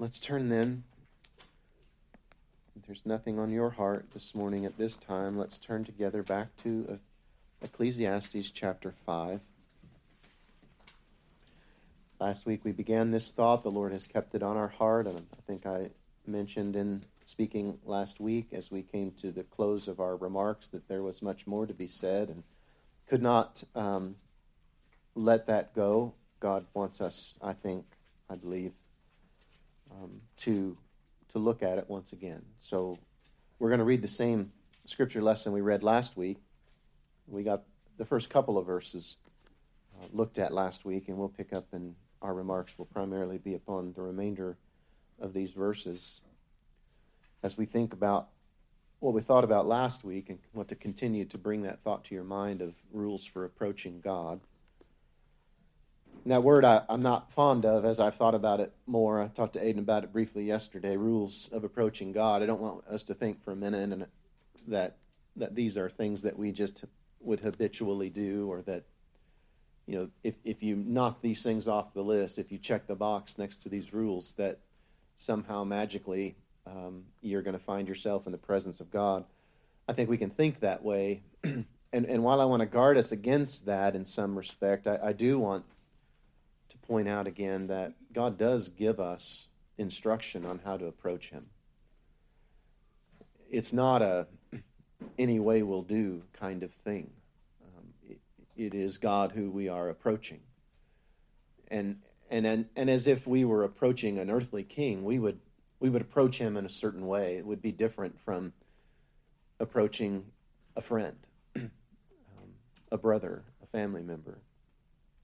let's turn then. If there's nothing on your heart this morning at this time, let's turn together back to Ecclesiastes chapter 5. Last week we began this thought. The Lord has kept it on our heart, and I think I mentioned in speaking last week as we came to the close of our remarks that there was much more to be said and could not um, let that go. God wants us, I think, I believe, um, to to look at it once again. So we're going to read the same scripture lesson we read last week. We got the first couple of verses uh, looked at last week, and we'll pick up and our remarks will primarily be upon the remainder of these verses as we think about what we thought about last week and want to continue to bring that thought to your mind of rules for approaching God. And that word I, am not fond of as I've thought about it more. I talked to Aiden about it briefly yesterday. Rules of approaching God. I don't want us to think for a minute that that these are things that we just would habitually do or that you know if, if you knock these things off the list, if you check the box next to these rules, that somehow magically um, you're going to find yourself in the presence of God. I think we can think that way. and, and while I want to guard us against that in some respect, I, I do want to point out again that God does give us instruction on how to approach Him. It's not a any way will do kind of thing. Um, it, it is God who we are approaching. And, and, and, and as if we were approaching an earthly king, we would we would approach him in a certain way. It would be different from approaching a friend, um, a brother, a family member.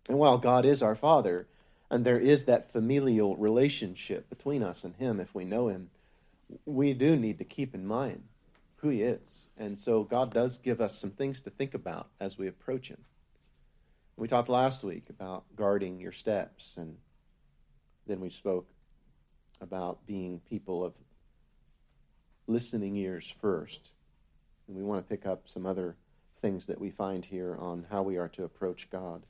And while God is our Father, and there is that familial relationship between us and Him if we know Him, we do need to keep in mind who He is. And so God does give us some things to think about as we approach Him. We talked last week about guarding your steps, and then we spoke about being people of listening ears first. And we want to pick up some other things that we find here on how we are to approach God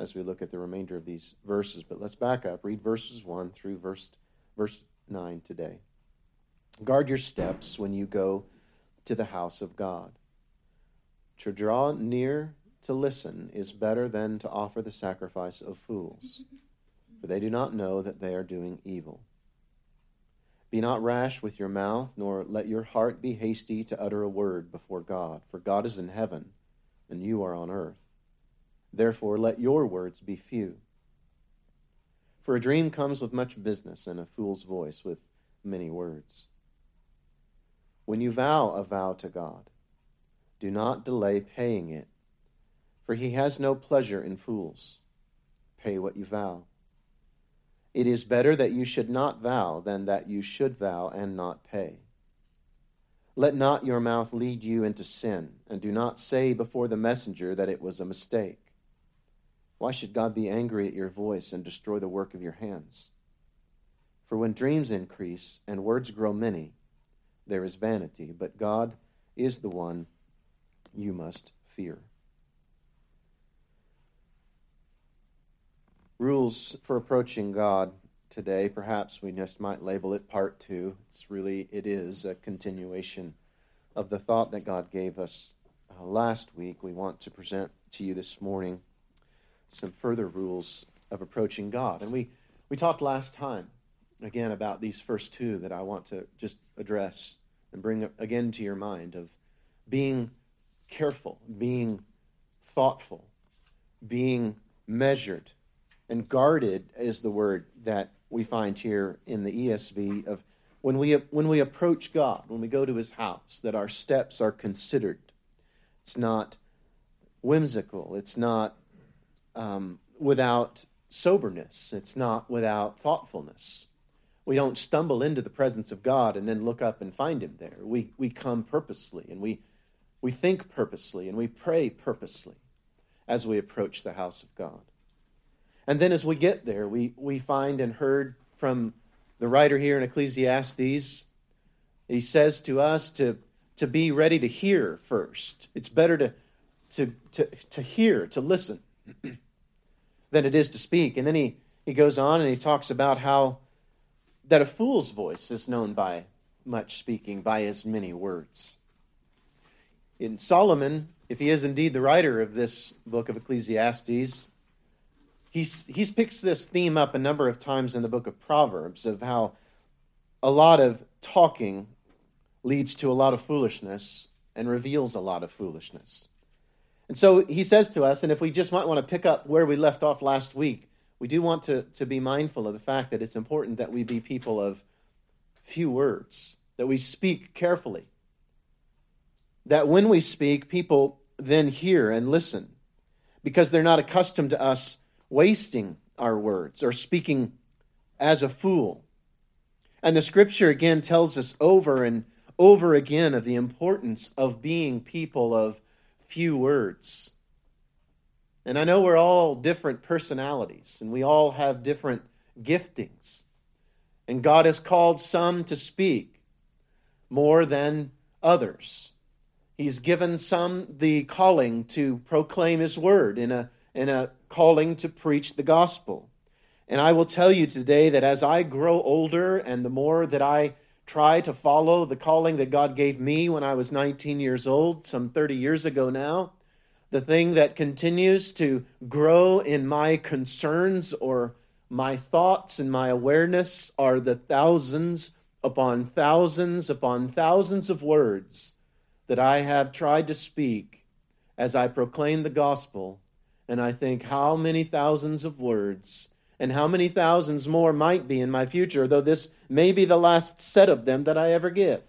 as we look at the remainder of these verses. But let's back up. Read verses 1 through verse, verse 9 today. Guard your steps when you go to the house of God. To draw near to listen is better than to offer the sacrifice of fools, for they do not know that they are doing evil. Be not rash with your mouth, nor let your heart be hasty to utter a word before God, for God is in heaven, and you are on earth. Therefore, let your words be few. For a dream comes with much business, and a fool's voice with many words. When you vow a vow to God, do not delay paying it, for he has no pleasure in fools. Pay what you vow. It is better that you should not vow than that you should vow and not pay. Let not your mouth lead you into sin, and do not say before the messenger that it was a mistake. Why should God be angry at your voice and destroy the work of your hands? For when dreams increase and words grow many, there is vanity, but God is the one you must fear. rules for approaching God today. Perhaps we just might label it part two. It's really, it is a continuation of the thought that God gave us uh, last week. We want to present to you this morning some further rules of approaching God. And we, we talked last time, again, about these first two that I want to just address and bring again to your mind of being careful, being thoughtful, being measured and guarded is the word that we find here in the ESV of when we when we approach God, when we go to his house, that our steps are considered. It's not whimsical. It's not um, without soberness. It's not without thoughtfulness. We don't stumble into the presence of God and then look up and find him there. We we come purposely and we we think purposely and we pray purposely as we approach the house of God. And then as we get there, we, we find and heard from the writer here in Ecclesiastes, he says to us to, to be ready to hear first. It's better to, to, to, to hear, to listen, than it is to speak. And then he, he goes on and he talks about how that a fool's voice is known by much speaking, by his many words. In Solomon, if he is indeed the writer of this book of Ecclesiastes, he's, he's picks this theme up a number of times in the book of Proverbs of how a lot of talking leads to a lot of foolishness and reveals a lot of foolishness. And so he says to us, and if we just might want to pick up where we left off last week, we do want to, to be mindful of the fact that it's important that we be people of few words, that we speak carefully, that when we speak, people then hear and listen because they're not accustomed to us wasting our words or speaking as a fool. And the scripture again tells us over and over again of the importance of being people of few words. And I know we're all different personalities and we all have different giftings. And God has called some to speak more than others. He's given some the calling to proclaim His word in a, in a calling to preach the gospel. And I will tell you today that as I grow older and the more that I try to follow the calling that God gave me when I was 19 years old, some 30 years ago now, the thing that continues to grow in my concerns or my thoughts and my awareness are the thousands upon thousands upon thousands of words that I have tried to speak as I proclaim the gospel. And I think, how many thousands of words and how many thousands more might be in my future, though this may be the last set of them that I ever give.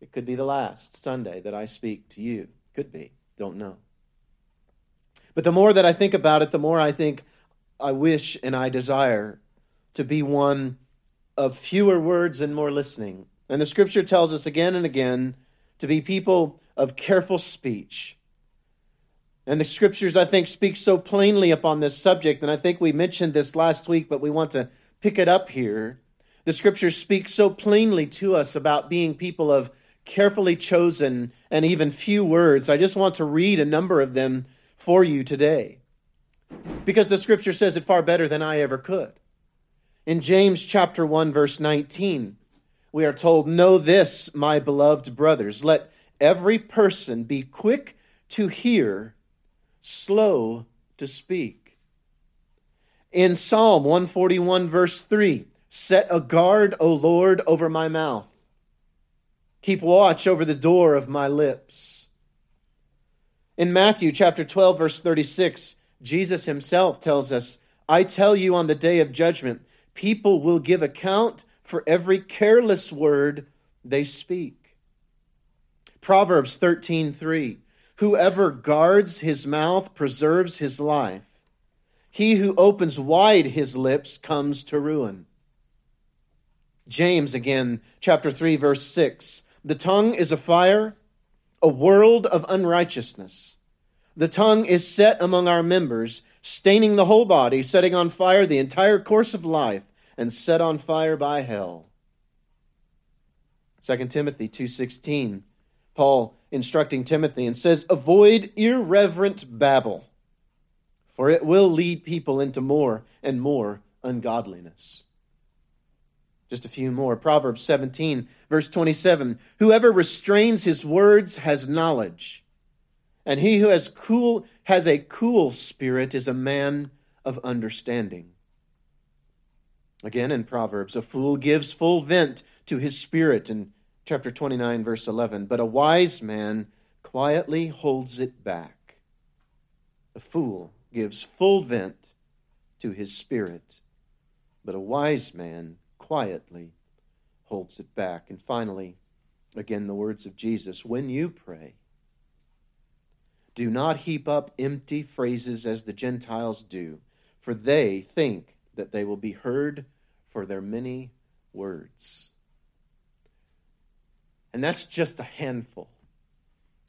It could be the last Sunday that I speak to you. Could be. Don't know. But the more that I think about it, the more I think I wish and I desire to be one of fewer words and more listening. And the scripture tells us again and again to be people of careful speech and the scriptures, I think, speak so plainly upon this subject. And I think we mentioned this last week, but we want to pick it up here. The scriptures speak so plainly to us about being people of carefully chosen and even few words. I just want to read a number of them for you today because the scripture says it far better than I ever could. In James chapter 1 verse 19, we are told, "Know this, my beloved brothers, let every person be quick to hear, slow to speak. In Psalm 141, verse 3, set a guard, O Lord, over my mouth. Keep watch over the door of my lips. In Matthew chapter 12, verse 36, Jesus himself tells us, I tell you on the day of judgment, people will give account for every careless word they speak. Proverbs 13, 3. Whoever guards his mouth preserves his life. He who opens wide his lips comes to ruin. James again, chapter 3, verse 6. The tongue is a fire, a world of unrighteousness. The tongue is set among our members, staining the whole body, setting on fire the entire course of life, and set on fire by hell. 2 Timothy 2:16 Paul instructing Timothy and says, Avoid irreverent babble, for it will lead people into more and more ungodliness. Just a few more. Proverbs 17, verse 27 Whoever restrains his words has knowledge, and he who has, cool, has a cool spirit is a man of understanding. Again in Proverbs, a fool gives full vent to his spirit and chapter 29, verse 11. But a wise man quietly holds it back. A fool gives full vent to his spirit, but a wise man quietly holds it back. And finally, again, the words of Jesus when you pray, do not heap up empty phrases as the Gentiles do, for they think that they will be heard for their many words. And that's just a handful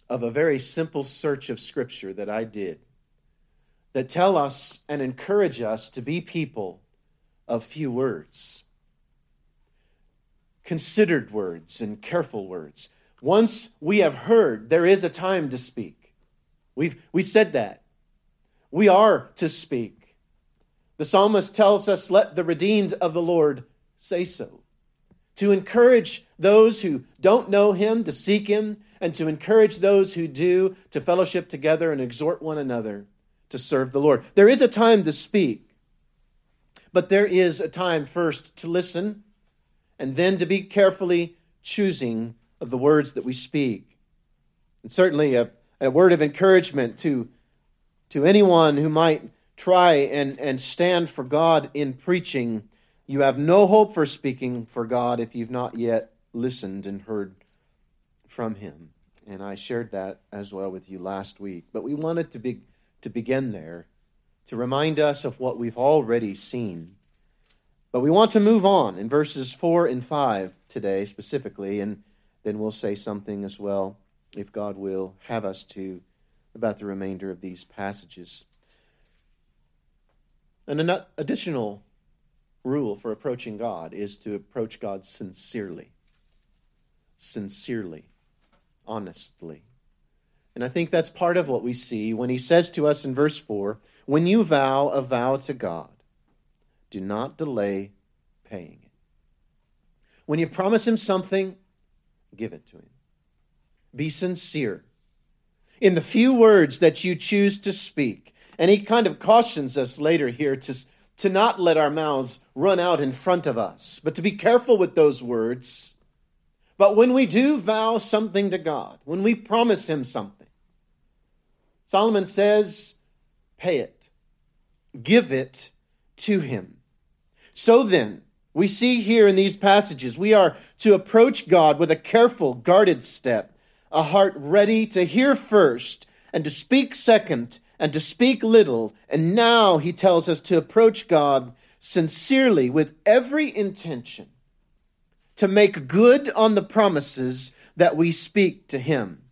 of a very simple search of Scripture that I did that tell us and encourage us to be people of few words, considered words, and careful words. Once we have heard, there is a time to speak. We've, we said that. We are to speak. The psalmist tells us, Let the redeemed of the Lord say so. To encourage those who don't know him to seek him, and to encourage those who do to fellowship together and exhort one another to serve the Lord. There is a time to speak, but there is a time first to listen and then to be carefully choosing of the words that we speak. And certainly a, a word of encouragement to, to anyone who might try and, and stand for God in preaching. You have no hope for speaking for God if you've not yet listened and heard from Him. And I shared that as well with you last week. But we wanted to, be, to begin there to remind us of what we've already seen. But we want to move on in verses 4 and 5 today specifically, and then we'll say something as well, if God will have us to, about the remainder of these passages. And an additional rule for approaching God is to approach God sincerely. Sincerely, honestly. And I think that's part of what we see when he says to us in verse 4 when you vow a vow to God, do not delay paying it. When you promise him something, give it to him. Be sincere. In the few words that you choose to speak, and he kind of cautions us later here to, to not let our mouths run out in front of us, but to be careful with those words. But when we do vow something to God, when we promise him something, Solomon says, pay it, give it to him. So then, we see here in these passages, we are to approach God with a careful, guarded step, a heart ready to hear first and to speak second and to speak little. And now he tells us to approach God sincerely with every intention to make good on the promises that we speak to him.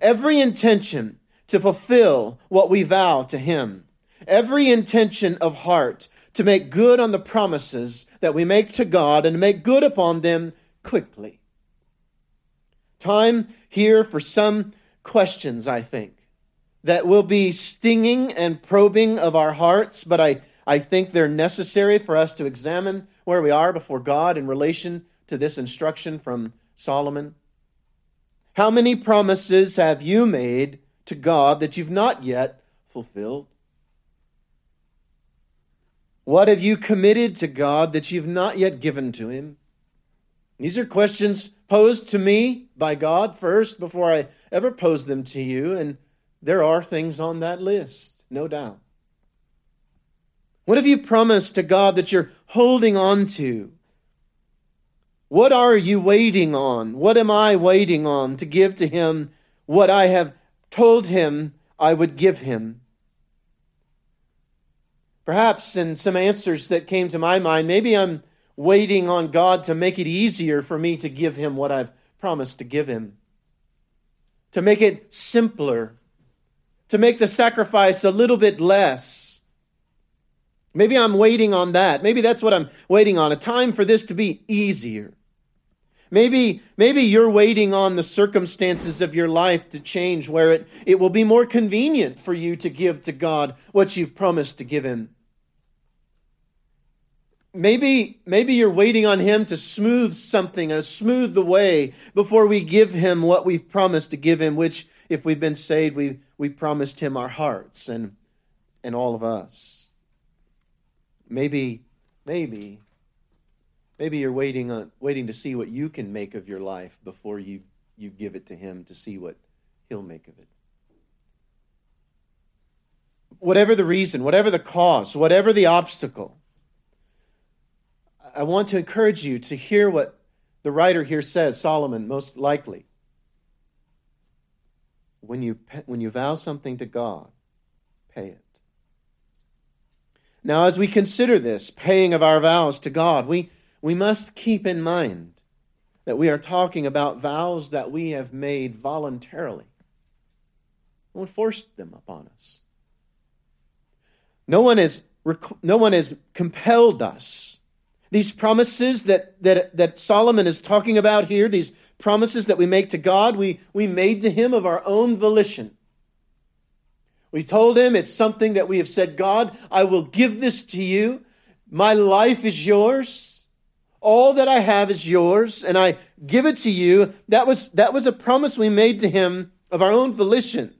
Every intention to fulfill what we vow to him. Every intention of heart to make good on the promises that we make to God and make good upon them quickly. Time here for some questions, I think that will be stinging and probing of our hearts, but I, I think they're necessary for us to examine where we are before God in relation to this instruction from Solomon. How many promises have you made to God that you've not yet fulfilled? What have you committed to God that you've not yet given to Him? These are questions posed to me by God first before I ever pose them to you. And there are things on that list, no doubt. What have you promised to God that you're holding on to? What are you waiting on? What am I waiting on to give to Him what I have told Him I would give Him? Perhaps in some answers that came to my mind, maybe I'm waiting on God to make it easier for me to give Him what I've promised to give Him, to make it simpler to make the sacrifice a little bit less. Maybe I'm waiting on that. Maybe that's what I'm waiting on, a time for this to be easier. Maybe, maybe you're waiting on the circumstances of your life to change where it, it will be more convenient for you to give to God what you've promised to give Him. Maybe, maybe you're waiting on Him to smooth something, uh, smooth the way before we give Him what we've promised to give Him, which, if we've been saved, we we promised him our hearts and and all of us. Maybe maybe maybe you're waiting on waiting to see what you can make of your life before you you give it to him to see what he'll make of it. Whatever the reason, whatever the cause, whatever the obstacle, I want to encourage you to hear what the writer here says, Solomon, most likely when you, when you vow something to God, pay it. Now, as we consider this paying of our vows to God, we, we must keep in mind that we are talking about vows that we have made voluntarily. No one forced them upon us. No one has, no one has compelled us. These promises that, that, that Solomon is talking about here, these promises that we make to God, we, we made to Him of our own volition. We told Him it's something that we have said, God, I will give this to you. My life is yours. All that I have is yours, and I give it to you. That was, that was a promise we made to him of our own volition.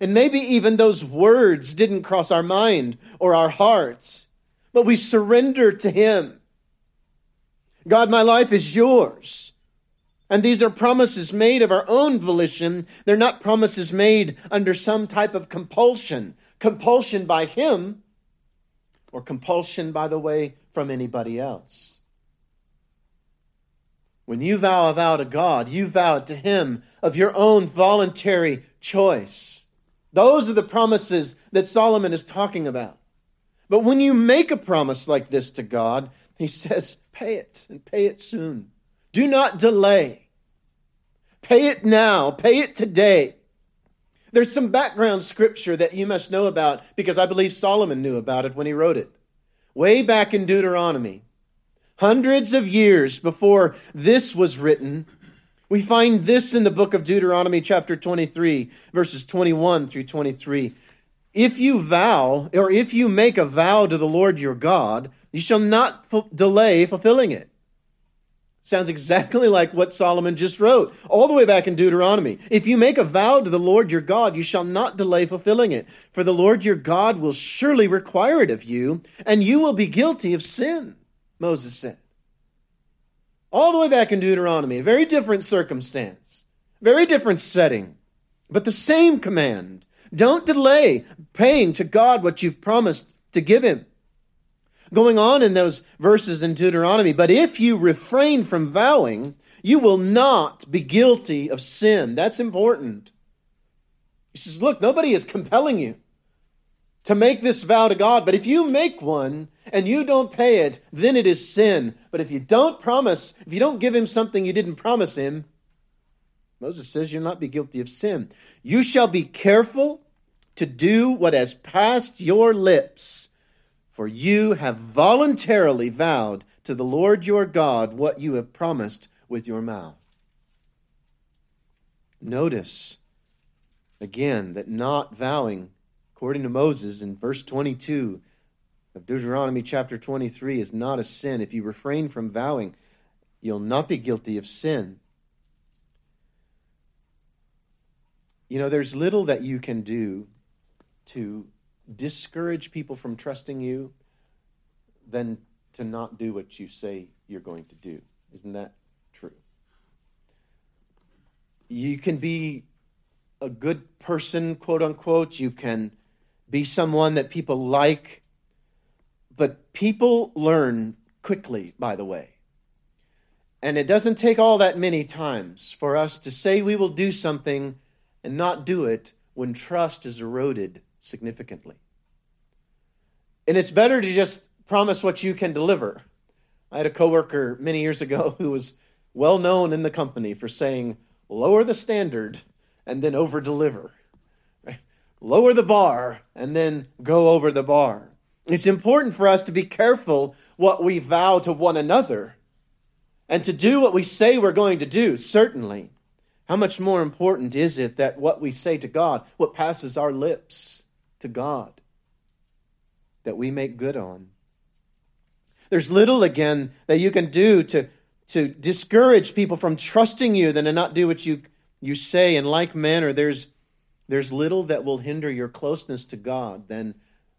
And maybe even those words didn't cross our mind or our hearts, but we surrender to him. God, my life is yours. And these are promises made of our own volition. They're not promises made under some type of compulsion. Compulsion by Him or compulsion, by the way, from anybody else. When you vow a vow to God, you vow it to Him of your own voluntary choice. Those are the promises that Solomon is talking about. But when you make a promise like this to God, he says, pay it and pay it soon. Do not delay. Pay it now. Pay it today. There's some background scripture that you must know about because I believe Solomon knew about it when he wrote it. Way back in Deuteronomy, hundreds of years before this was written, we find this in the book of Deuteronomy, chapter 23, verses 21 through 23. If you vow, or if you make a vow to the Lord your God, you shall not f- delay fulfilling it. Sounds exactly like what Solomon just wrote, all the way back in Deuteronomy. If you make a vow to the Lord your God, you shall not delay fulfilling it, for the Lord your God will surely require it of you, and you will be guilty of sin, Moses said. All the way back in Deuteronomy, a very different circumstance, very different setting, but the same command. Don't delay paying to God what you've promised to give him going on in those verses in Deuteronomy. But if you refrain from vowing, you will not be guilty of sin. That's important. He says, Look, nobody is compelling you to make this vow to God, but if you make one and you don't pay it, then it is sin. But if you don't promise, if you don't give him something you didn't promise him, Moses says you'll not be guilty of sin. You shall be careful to do what has passed your lips for you have voluntarily vowed to the Lord your God what you have promised with your mouth. Notice again that not vowing, according to Moses in verse 22 of Deuteronomy chapter 23, is not a sin. If you refrain from vowing, you'll not be guilty of sin. You know, there's little that you can do to discourage people from trusting you than to not do what you say you're going to do. Isn't that true? You can be a good person, quote unquote. You can be someone that people like. But people learn quickly, by the way. And it doesn't take all that many times for us to say we will do something and not do it when trust is eroded significantly. And it's better to just promise what you can deliver. I had a coworker many years ago who was well known in the company for saying, lower the standard and then over deliver. Right? Lower the bar and then go over the bar. It's important for us to be careful what we vow to one another and to do what we say we're going to do, certainly. How much more important is it that what we say to God, what passes our lips, to God that we make good on. There's little, again, that you can do to, to discourage people from trusting you than to not do what you, you say. In like manner, there's, there's little that will hinder your closeness to God than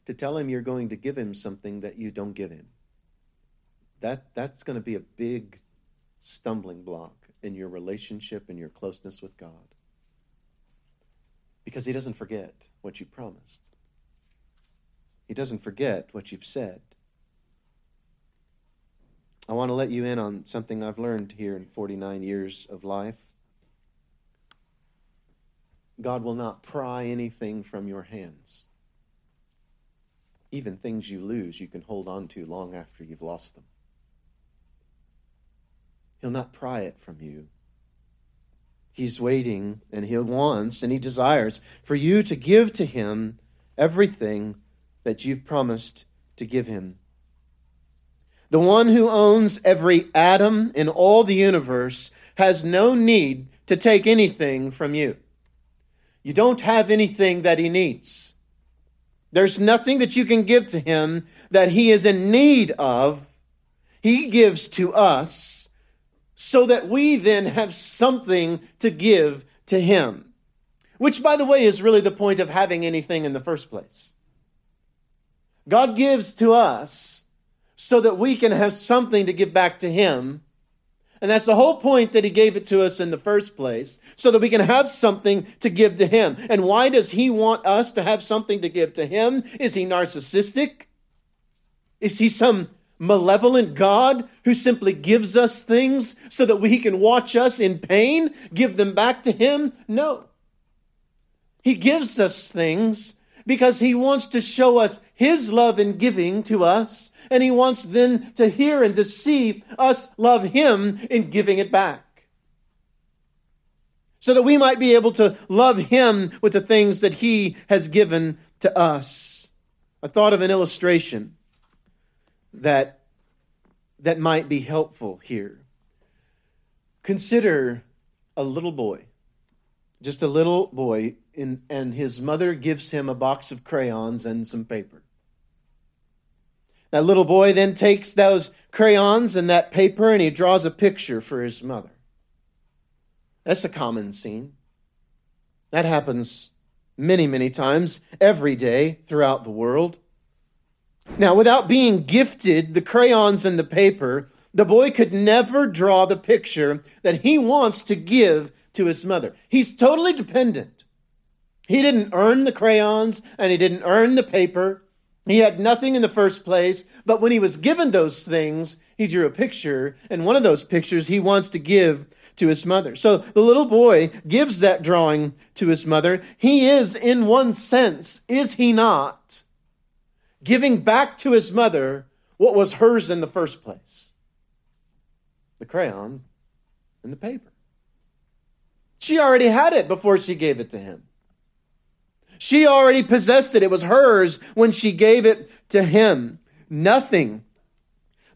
to tell him you're going to give him something that you don't give him. That, that's going to be a big stumbling block in your relationship and your closeness with God because he doesn't forget what you promised. He doesn't forget what you've said. I want to let you in on something I've learned here in 49 years of life. God will not pry anything from your hands. Even things you lose, you can hold on to long after you've lost them. He'll not pry it from you. He's waiting and he wants and he desires for you to give to him everything that you've promised to give him. The one who owns every atom in all the universe has no need to take anything from you. You don't have anything that he needs. There's nothing that you can give to him that he is in need of. He gives to us so that we then have something to give to Him. Which, by the way, is really the point of having anything in the first place. God gives to us so that we can have something to give back to Him. And that's the whole point that He gave it to us in the first place, so that we can have something to give to Him. And why does He want us to have something to give to Him? Is He narcissistic? Is He some malevolent God who simply gives us things so that we can watch us in pain, give them back to Him? No. He gives us things because he wants to show us his love in giving to us, and he wants then to hear and to see us love him in giving it back. So that we might be able to love him with the things that he has given to us. I thought of an illustration that, that might be helpful here. Consider a little boy, just a little boy in, and his mother gives him a box of crayons and some paper. That little boy then takes those crayons and that paper and he draws a picture for his mother. That's a common scene. That happens many, many times every day throughout the world. Now, without being gifted the crayons and the paper, the boy could never draw the picture that he wants to give to his mother. He's totally dependent he didn't earn the crayons and he didn't earn the paper. He had nothing in the first place, but when he was given those things, he drew a picture, and one of those pictures he wants to give to his mother. So the little boy gives that drawing to his mother. He is, in one sense, is he not, giving back to his mother what was hers in the first place the crayon and the paper. She already had it before she gave it to him. She already possessed it. It was hers when she gave it to him. Nothing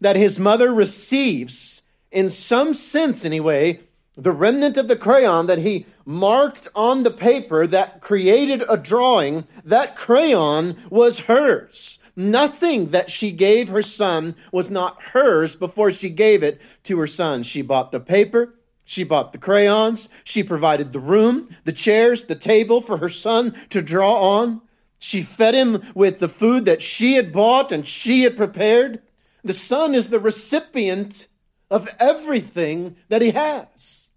that his mother receives, in some sense anyway, the remnant of the crayon that he marked on the paper that created a drawing, that crayon was hers. Nothing that she gave her son was not hers before she gave it to her son. She bought the paper, she bought the crayons. She provided the room, the chairs, the table for her son to draw on. She fed him with the food that she had bought and she had prepared. The son is the recipient of everything that he has.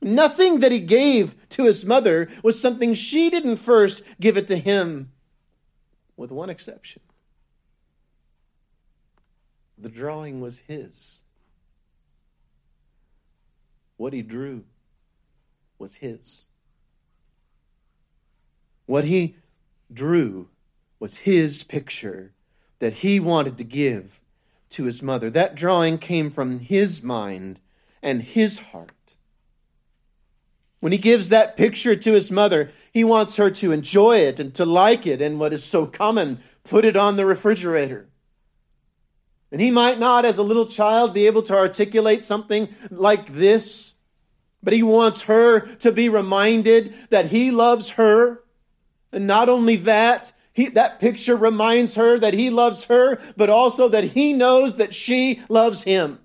Nothing that he gave to his mother was something she didn't first give it to him, with one exception. The drawing was his. What he drew was his. What he drew was his picture that he wanted to give to his mother. That drawing came from his mind and his heart. When he gives that picture to his mother, he wants her to enjoy it and to like it, and what is so common, put it on the refrigerator. And he might not, as a little child, be able to articulate something like this, but he wants her to be reminded that he loves her. And not only that, he, that picture reminds her that he loves her, but also that he knows that she loves him.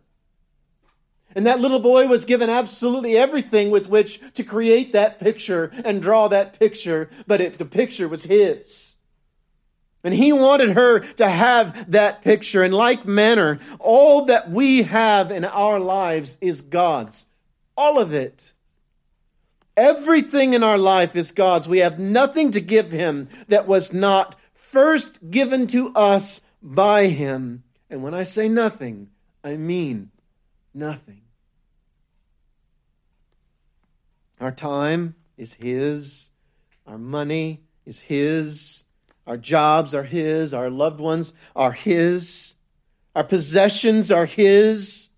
And that little boy was given absolutely everything with which to create that picture and draw that picture, but it, the picture was his. And he wanted her to have that picture. In like manner, all that we have in our lives is God's. All of it. Everything in our life is God's. We have nothing to give him that was not first given to us by him. And when I say nothing, I mean nothing. Our time is his. Our money is his. Our jobs are His. Our loved ones are His. Our possessions are His.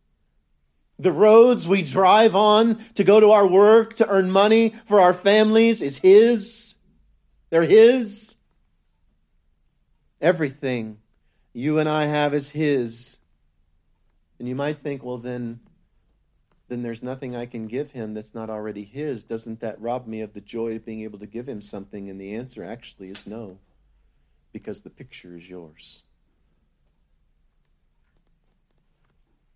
The roads we drive on to go to our work, to earn money for our families is His. They're His. Everything you and I have is His. And you might think, well, then, then there's nothing I can give Him that's not already His. Doesn't that rob me of the joy of being able to give Him something? And the answer actually is no because the picture is yours.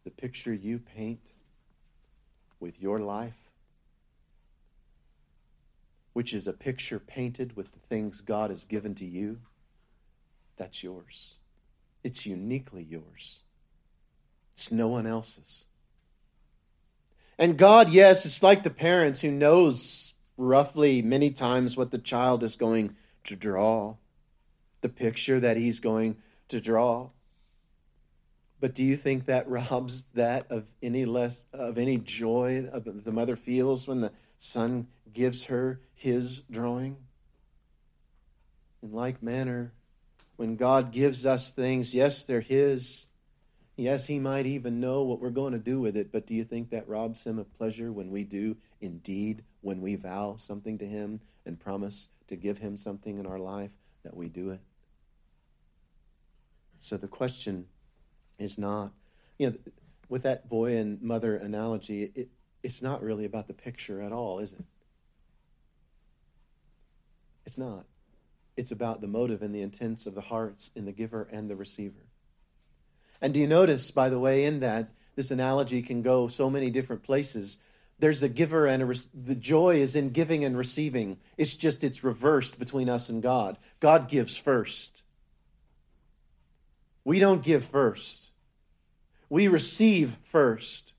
the picture you paint with your life, which is a picture painted with the things God has given to you, that's yours. It's uniquely yours. It's no one else's. And God, yes, it's like the parents who knows roughly many times what the child is going to draw, the picture that he's going to draw. But do you think that robs that of any less of any joy of the mother feels when the son gives her his drawing? In like manner, when God gives us things, yes, they're his. Yes, he might even know what we're going to do with it, but do you think that robs him of pleasure when we do indeed, when we vow something to him and promise to give him something in our life, that we do it? So the question is not, you know, with that boy and mother analogy, it, it's not really about the picture at all, is it? It's not. It's about the motive and the intents of the hearts in the giver and the receiver. And do you notice, by the way, in that this analogy can go so many different places? There's a giver and a re- the joy is in giving and receiving. It's just it's reversed between us and God. God gives first. We don't give first. We receive first.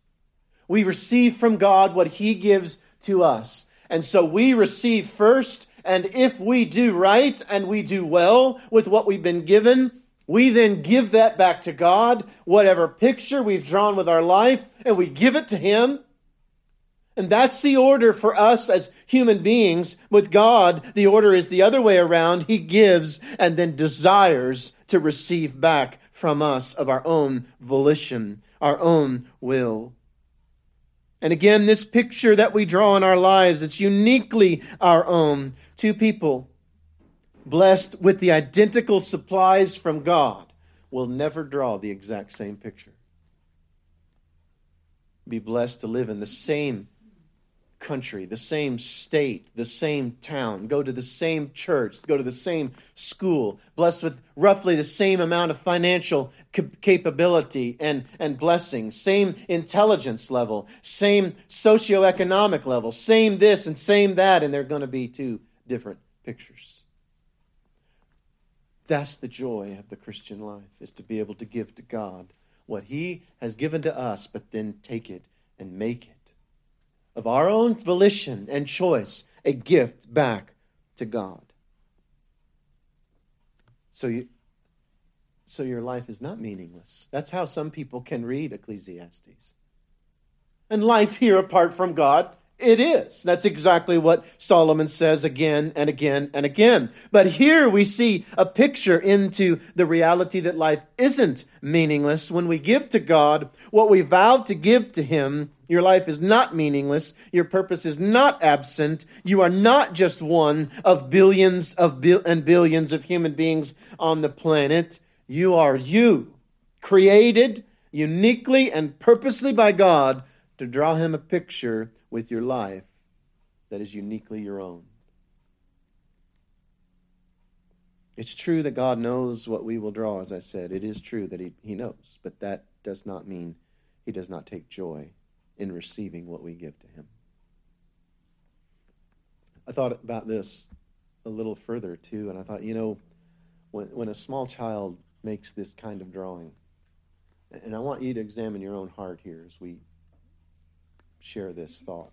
We receive from God what He gives to us. And so we receive first, and if we do right and we do well with what we've been given, we then give that back to God, whatever picture we've drawn with our life, and we give it to Him. And that's the order for us as human beings. With God, the order is the other way around. He gives and then desires to receive back from us of our own volition, our own will. And again, this picture that we draw in our lives, it's uniquely our own. Two people blessed with the identical supplies from God, will never draw the exact same picture. Be blessed to live in the same country, the same state, the same town, go to the same church, go to the same school, blessed with roughly the same amount of financial capability and, and blessing, same intelligence level, same socioeconomic level, same this and same that, and they're going to be two different pictures. That's the joy of the Christian life, is to be able to give to God what He has given to us, but then take it and make it of our own volition and choice a gift back to God. So you so your life is not meaningless. That's how some people can read Ecclesiastes. And life here apart from God it is. That's exactly what Solomon says again and again and again. But here we see a picture into the reality that life isn't meaningless. When we give to God what we vowed to give to Him, your life is not meaningless. Your purpose is not absent. You are not just one of billions of bil- and billions of human beings on the planet. You are you, created uniquely and purposely by God to draw Him a picture with your life that is uniquely your own. It's true that God knows what we will draw, as I said. It is true that He, he knows, but that does not mean He does not take joy in receiving what we give to Him. I thought about this a little further, too, and I thought, you know, when, when a small child makes this kind of drawing, and I want you to examine your own heart here as we share this thought.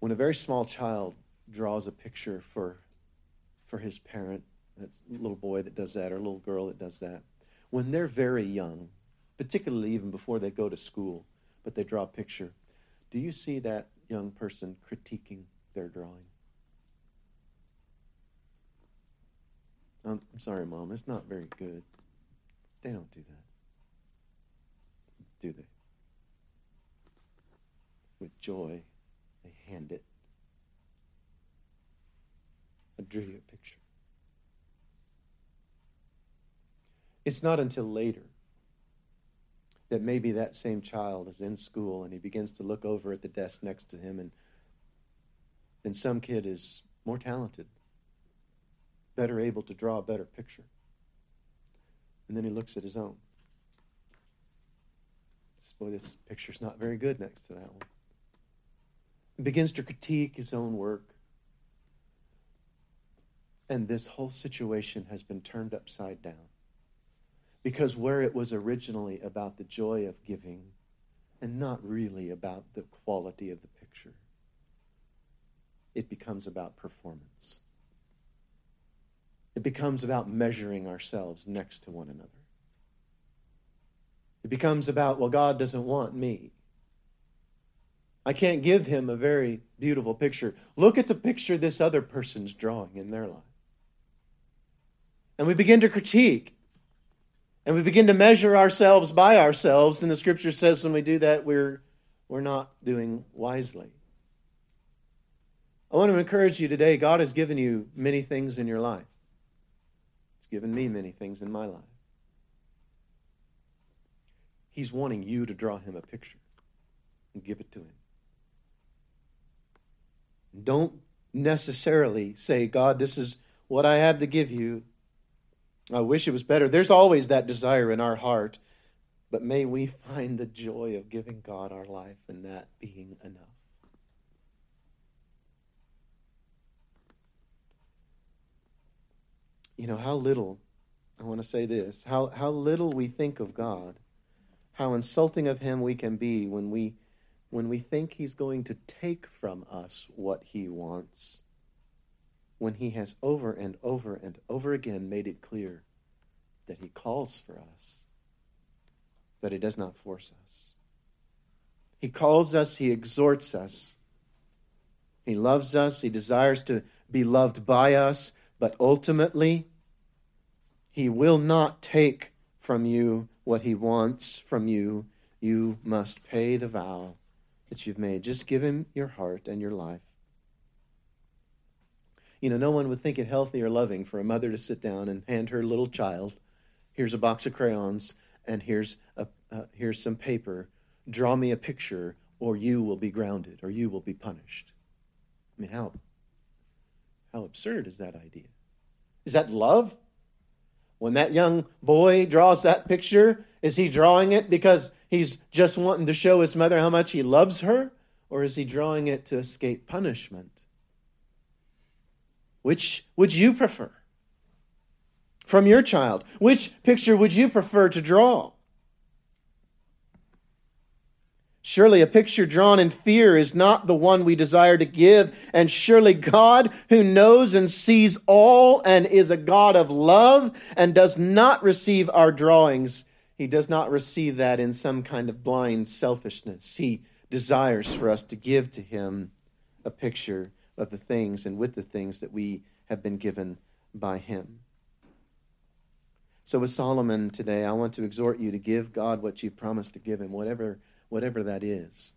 When a very small child draws a picture for, for his parent, that's a little boy that does that or a little girl that does that, when they're very young, particularly even before they go to school, but they draw a picture, do you see that young person critiquing their drawing? Um, I'm sorry, Mom, it's not very good. They don't do that. Do they? With joy, they hand it. I drew you a picture. It's not until later that maybe that same child is in school and he begins to look over at the desk next to him and then some kid is more talented, better able to draw a better picture. And then he looks at his own. boy, this picture's not very good next to that one. He begins to critique his own work. And this whole situation has been turned upside down. Because where it was originally about the joy of giving and not really about the quality of the picture, it becomes about performance. It becomes about measuring ourselves next to one another. It becomes about, well, God doesn't want me. I can't give him a very beautiful picture. Look at the picture this other person's drawing in their life. And we begin to critique. And we begin to measure ourselves by ourselves. And the scripture says when we do that, we're, we're not doing wisely. I want to encourage you today God has given you many things in your life. It's given me many things in my life. He's wanting you to draw him a picture and give it to him. Don't necessarily say, God, this is what I have to give you. I wish it was better. There's always that desire in our heart, but may we find the joy of giving God our life and that being enough. you know, how little, I want to say this, how, how little we think of God, how insulting of Him we can be when we, when we think He's going to take from us what He wants, when He has over and over and over again made it clear that He calls for us, that He does not force us. He calls us, He exhorts us. He loves us, He desires to be loved by us, but ultimately, he will not take from you what he wants from you. You must pay the vow that you've made. Just give him your heart and your life. You know, no one would think it healthy or loving for a mother to sit down and hand her little child, here's a box of crayons, and here's, a, uh, here's some paper. Draw me a picture, or you will be grounded, or you will be punished. I mean, how, how absurd is that idea? Is that love? When that young boy draws that picture, is he drawing it because he's just wanting to show his mother how much he loves her? Or is he drawing it to escape punishment? Which would you prefer? From your child, which picture would you prefer to draw? Surely a picture drawn in fear is not the one we desire to give. And surely God, who knows and sees all and is a God of love and does not receive our drawings, he does not receive that in some kind of blind selfishness. He desires for us to give to him a picture of the things and with the things that we have been given by him. So, with Solomon today, I want to exhort you to give God what you promised to give him, whatever whatever that is.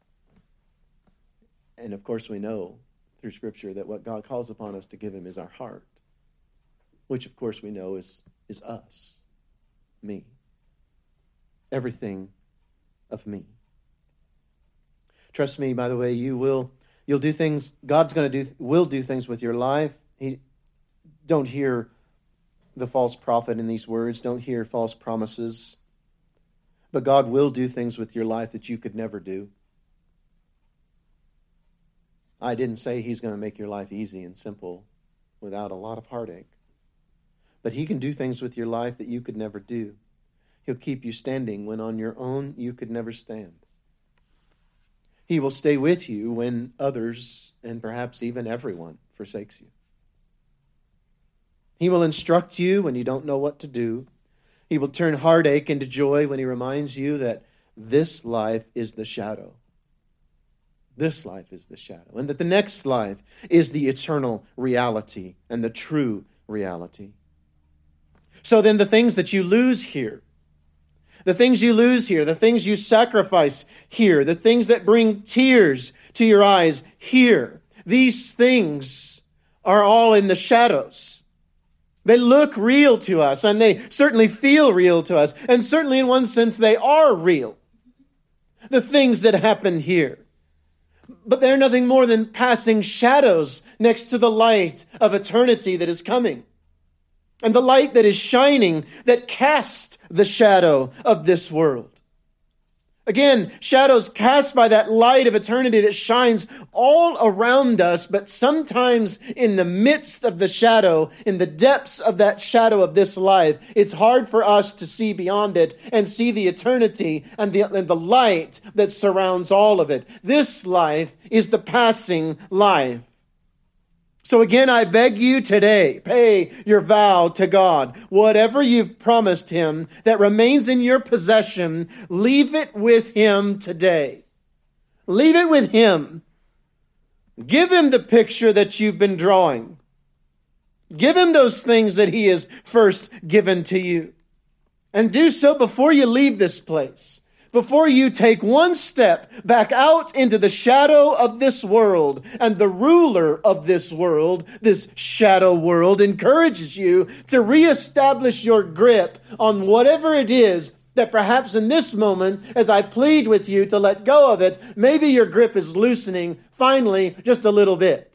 And of course, we know through Scripture that what God calls upon us to give Him is our heart, which, of course, we know is, is us, me. Everything of me. Trust me, by the way, you will you'll do things God's going to do will do things with your life. He don't hear the false prophet in these words, don't hear false promises. But God will do things with your life that you could never do. I didn't say He's going to make your life easy and simple without a lot of heartache. But He can do things with your life that you could never do. He'll keep you standing when on your own you could never stand. He will stay with you when others, and perhaps even everyone, forsakes you. He will instruct you when you don't know what to do. He will turn heartache into joy when he reminds you that this life is the shadow. This life is the shadow. And that the next life is the eternal reality and the true reality. So then, the things that you lose here, the things you lose here, the things you sacrifice here, the things that bring tears to your eyes here, these things are all in the shadows. They look real to us, and they certainly feel real to us, and certainly in one sense they are real. The things that happen here. But they're nothing more than passing shadows next to the light of eternity that is coming. And the light that is shining that casts the shadow of this world. Again, shadows cast by that light of eternity that shines all around us, but sometimes in the midst of the shadow, in the depths of that shadow of this life, it's hard for us to see beyond it and see the eternity and the, and the light that surrounds all of it. This life is the passing life. So again, I beg you today, pay your vow to God. Whatever you've promised Him that remains in your possession, leave it with Him today. Leave it with Him. Give Him the picture that you've been drawing. Give Him those things that He has first given to you. And do so before you leave this place before you take one step back out into the shadow of this world and the ruler of this world, this shadow world, encourages you to reestablish your grip on whatever it is that perhaps in this moment, as I plead with you to let go of it, maybe your grip is loosening finally just a little bit.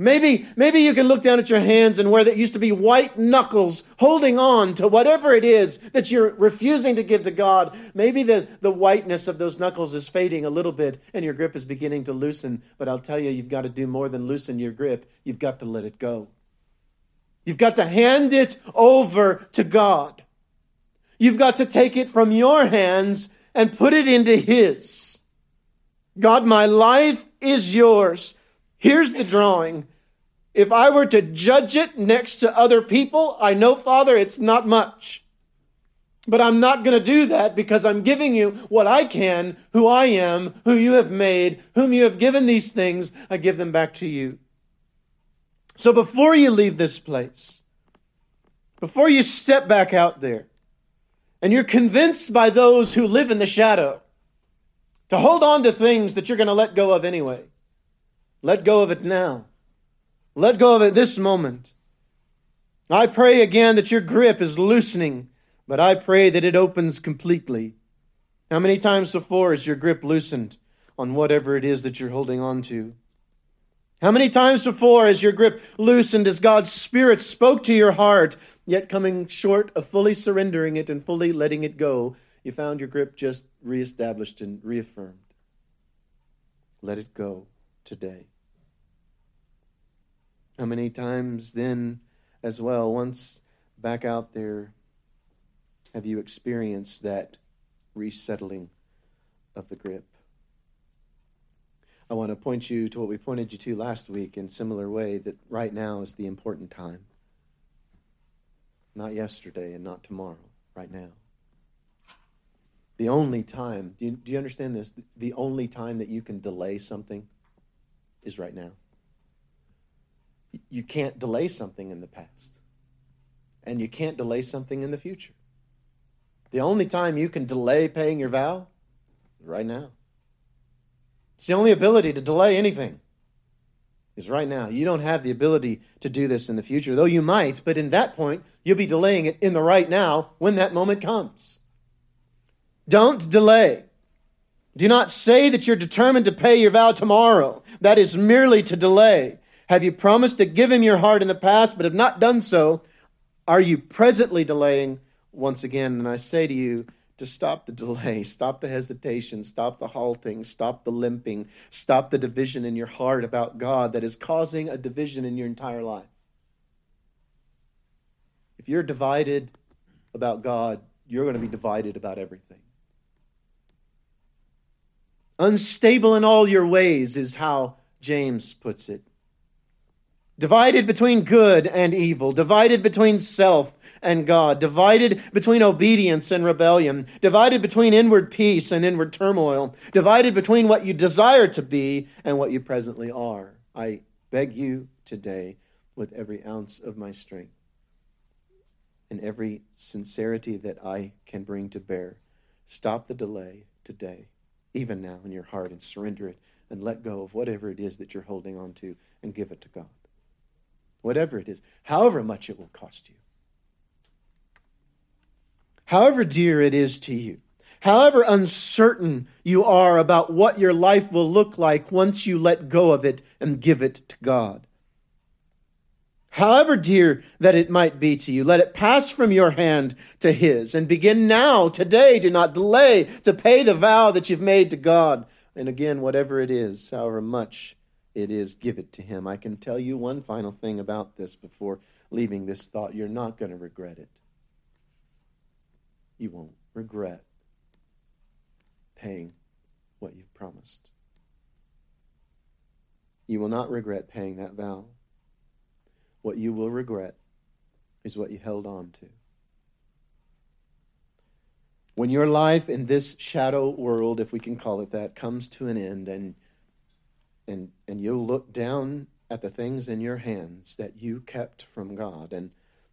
Maybe, maybe you can look down at your hands and where that used to be white knuckles holding on to whatever it is that you're refusing to give to God. Maybe the, the whiteness of those knuckles is fading a little bit and your grip is beginning to loosen. But I'll tell you, you've got to do more than loosen your grip. You've got to let it go. You've got to hand it over to God. You've got to take it from your hands and put it into His. God, my life is yours. Here's the drawing. If I were to judge it next to other people, I know, Father, it's not much. But I'm not going to do that because I'm giving you what I can, who I am, who you have made, whom you have given these things. I give them back to you. So before you leave this place, before you step back out there, and you're convinced by those who live in the shadow to hold on to things that you're going to let go of anyway, let go of it now. Let go of it this moment. I pray again that your grip is loosening, but I pray that it opens completely. How many times before has your grip loosened on whatever it is that you're holding on to? How many times before has your grip loosened as God's Spirit spoke to your heart, yet coming short of fully surrendering it and fully letting it go, you found your grip just reestablished and reaffirmed? Let it go today. How many times then, as well, once back out there, have you experienced that resettling of the grip? I want to point you to what we pointed you to last week in similar way that right now is the important time. Not yesterday and not tomorrow, right now. The only time, do you, do you understand this? The only time that you can delay something is right now. You can't delay something in the past, and you can't delay something in the future. The only time you can delay paying your vow right now. It's the only ability to delay anything is right now. You don't have the ability to do this in the future, though you might, but in that point, you'll be delaying it in the right now when that moment comes. Don't delay. Do not say that you're determined to pay your vow tomorrow. That is merely to delay. Have you promised to give him your heart in the past, but have not done so? Are you presently delaying once again? And I say to you, to stop the delay, stop the hesitation, stop the halting, stop the limping, stop the division in your heart about God that is causing a division in your entire life. If you're divided about God, you're going to be divided about everything. Unstable in all your ways is how James puts it. Divided between good and evil, divided between self and God, divided between obedience and rebellion, divided between inward peace and inward turmoil, divided between what you desire to be and what you presently are. I beg you today, with every ounce of my strength and every sincerity that I can bring to bear, stop the delay today even now in your heart, and surrender it and let go of whatever it is that you're holding on to and give it to God. Whatever it is, however much it will cost you. However dear it is to you, however uncertain you are about what your life will look like once you let go of it and give it to God. however dear that it might be to you. Let it pass from your hand to his, and begin now, today. Do not delay to pay the vow that you've made to God. And again, whatever it is, however much it is, give it to him. I can tell you one final thing about this before leaving this thought. You're not going to regret it. You won't regret paying what you've promised. You will not regret paying that vow. What you will regret is what you held on to. When your life in this shadow world, if we can call it that, comes to an end and and and you'll look down at the things in your hands that you kept from God and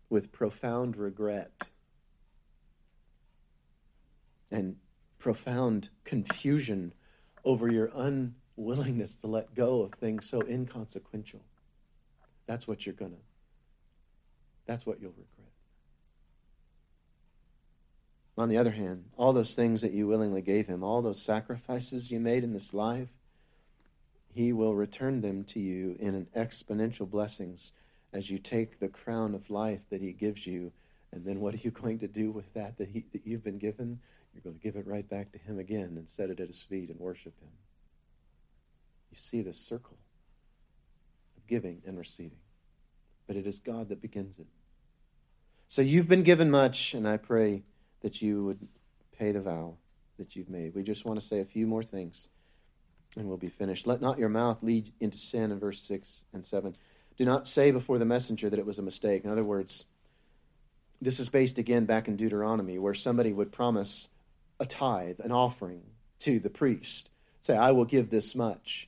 with profound regret and profound confusion over your unwillingness to let go of things so inconsequential. That's what you're going to, that's what you'll regret. On the other hand, all those things that you willingly gave him, all those sacrifices you made in this life, he will return them to you in an exponential blessings as you take the crown of life that he gives you. And then what are you going to do with that that, he, that you've been given? You're going to give it right back to him again and set it at his feet and worship him. You see this circle of giving and receiving. But it is God that begins it. So you've been given much, and I pray that you would pay the vow that you've made. We just want to say a few more things, and we'll be finished. Let not your mouth lead into sin in verse 6 and 7. Do not say before the messenger that it was a mistake. In other words, this is based again back in Deuteronomy, where somebody would promise a tithe, an offering to the priest. Say, I will give this much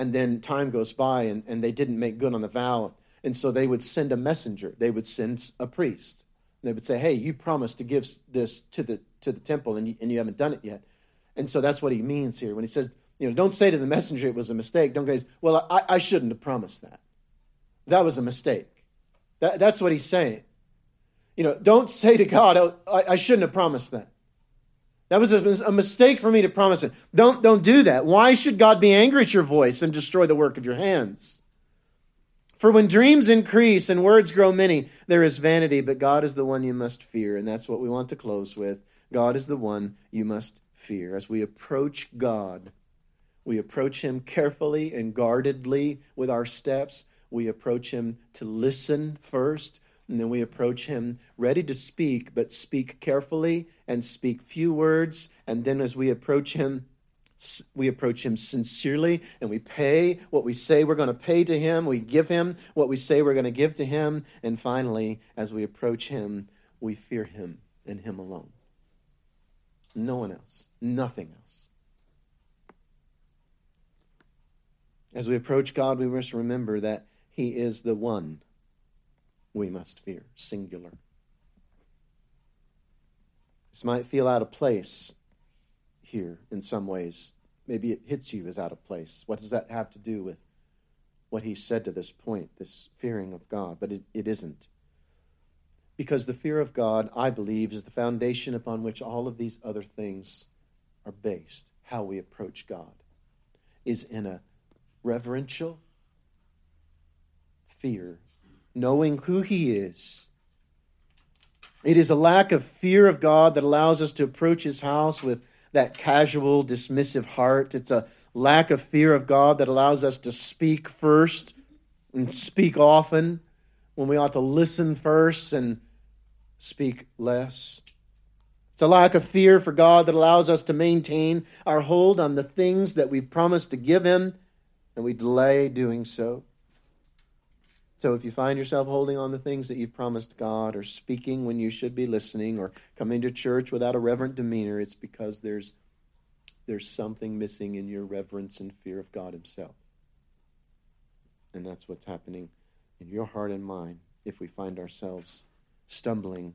and then time goes by and, and they didn't make good on the vow. And so they would send a messenger. They would send a priest. They would say, "Hey, you promised to give this to the to the temple, and you, and you haven't done it yet." And so that's what he means here when he says, "You know, don't say to the messenger it was a mistake. Don't say, well, I, I shouldn't have promised that. That was a mistake." That, that's what he's saying. You know, don't say to God, oh, I, I shouldn't have promised that. That was a, a, mistake for me to promise it. Don't, don't do that. Why should God be angry at your voice and destroy the work of your hands? For when dreams increase and words grow many, there is vanity, but God is the one you must fear. And that's what we want to close with. God is the one you must fear. As we approach God, we approach Him carefully and guardedly with our steps. We approach Him to listen first and then we approach him ready to speak, but speak carefully and speak few words. And then as we approach him, we approach him sincerely and we pay what we say we're going to pay to him. We give him what we say we're going to give to him. And finally, as we approach him, we fear him and him alone. No one else, nothing else. As we approach God, we must remember that he is the one we must fear, singular. This might feel out of place here in some ways. Maybe it hits you as out of place. What does that have to do with what he said to this point, this fearing of God? But it, it isn't. Because the fear of God, I believe, is the foundation upon which all of these other things are based. How we approach God is in a reverential fear knowing who He is. It is a lack of fear of God that allows us to approach His house with that casual, dismissive heart. It's a lack of fear of God that allows us to speak first and speak often when we ought to listen first and speak less. It's a lack of fear for God that allows us to maintain our hold on the things that we've promised to give Him and we delay doing so. So if you find yourself holding on the things that you've promised God or speaking when you should be listening or coming to church without a reverent demeanor, it's because there's there's something missing in your reverence and fear of God himself. And that's what's happening in your heart and mind if we find ourselves stumbling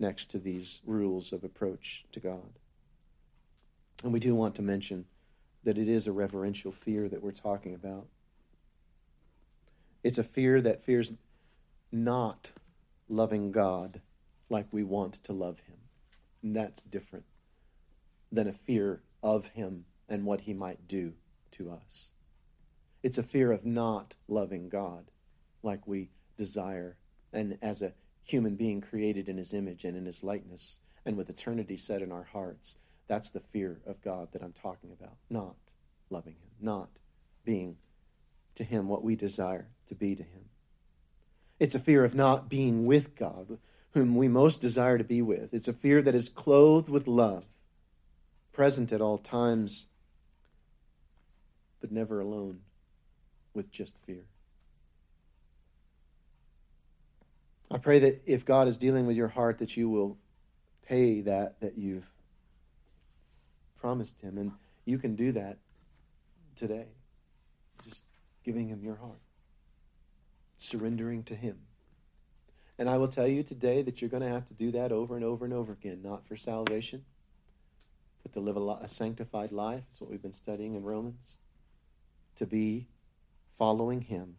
next to these rules of approach to God. And we do want to mention that it is a reverential fear that we're talking about. It's a fear that fears not loving God like we want to love Him. And that's different than a fear of Him and what He might do to us. It's a fear of not loving God like we desire, and as a human being created in his image and in his likeness, and with eternity set in our hearts, that's the fear of God that I'm talking about, not loving him, not being to him what we desire to be to him. It's a fear of not being with God, whom we most desire to be with. It's a fear that is clothed with love, present at all times, but never alone with just fear. I pray that if God is dealing with your heart, that you will pay that that you've promised Him. And you can do that today. Just giving Him your heart, surrendering to Him. And I will tell you today that you're going to have to do that over and over and over again, not for salvation, but to live a, a sanctified life. That's what we've been studying in Romans. To be following Him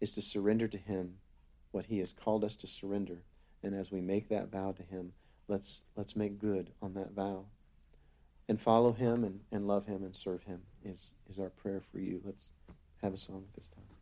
is to surrender to Him what He has called us to surrender. And as we make that vow to Him, let's let's make good on that vow. And follow Him and, and love Him and serve Him is, is our prayer for you. Let's have a song at this time.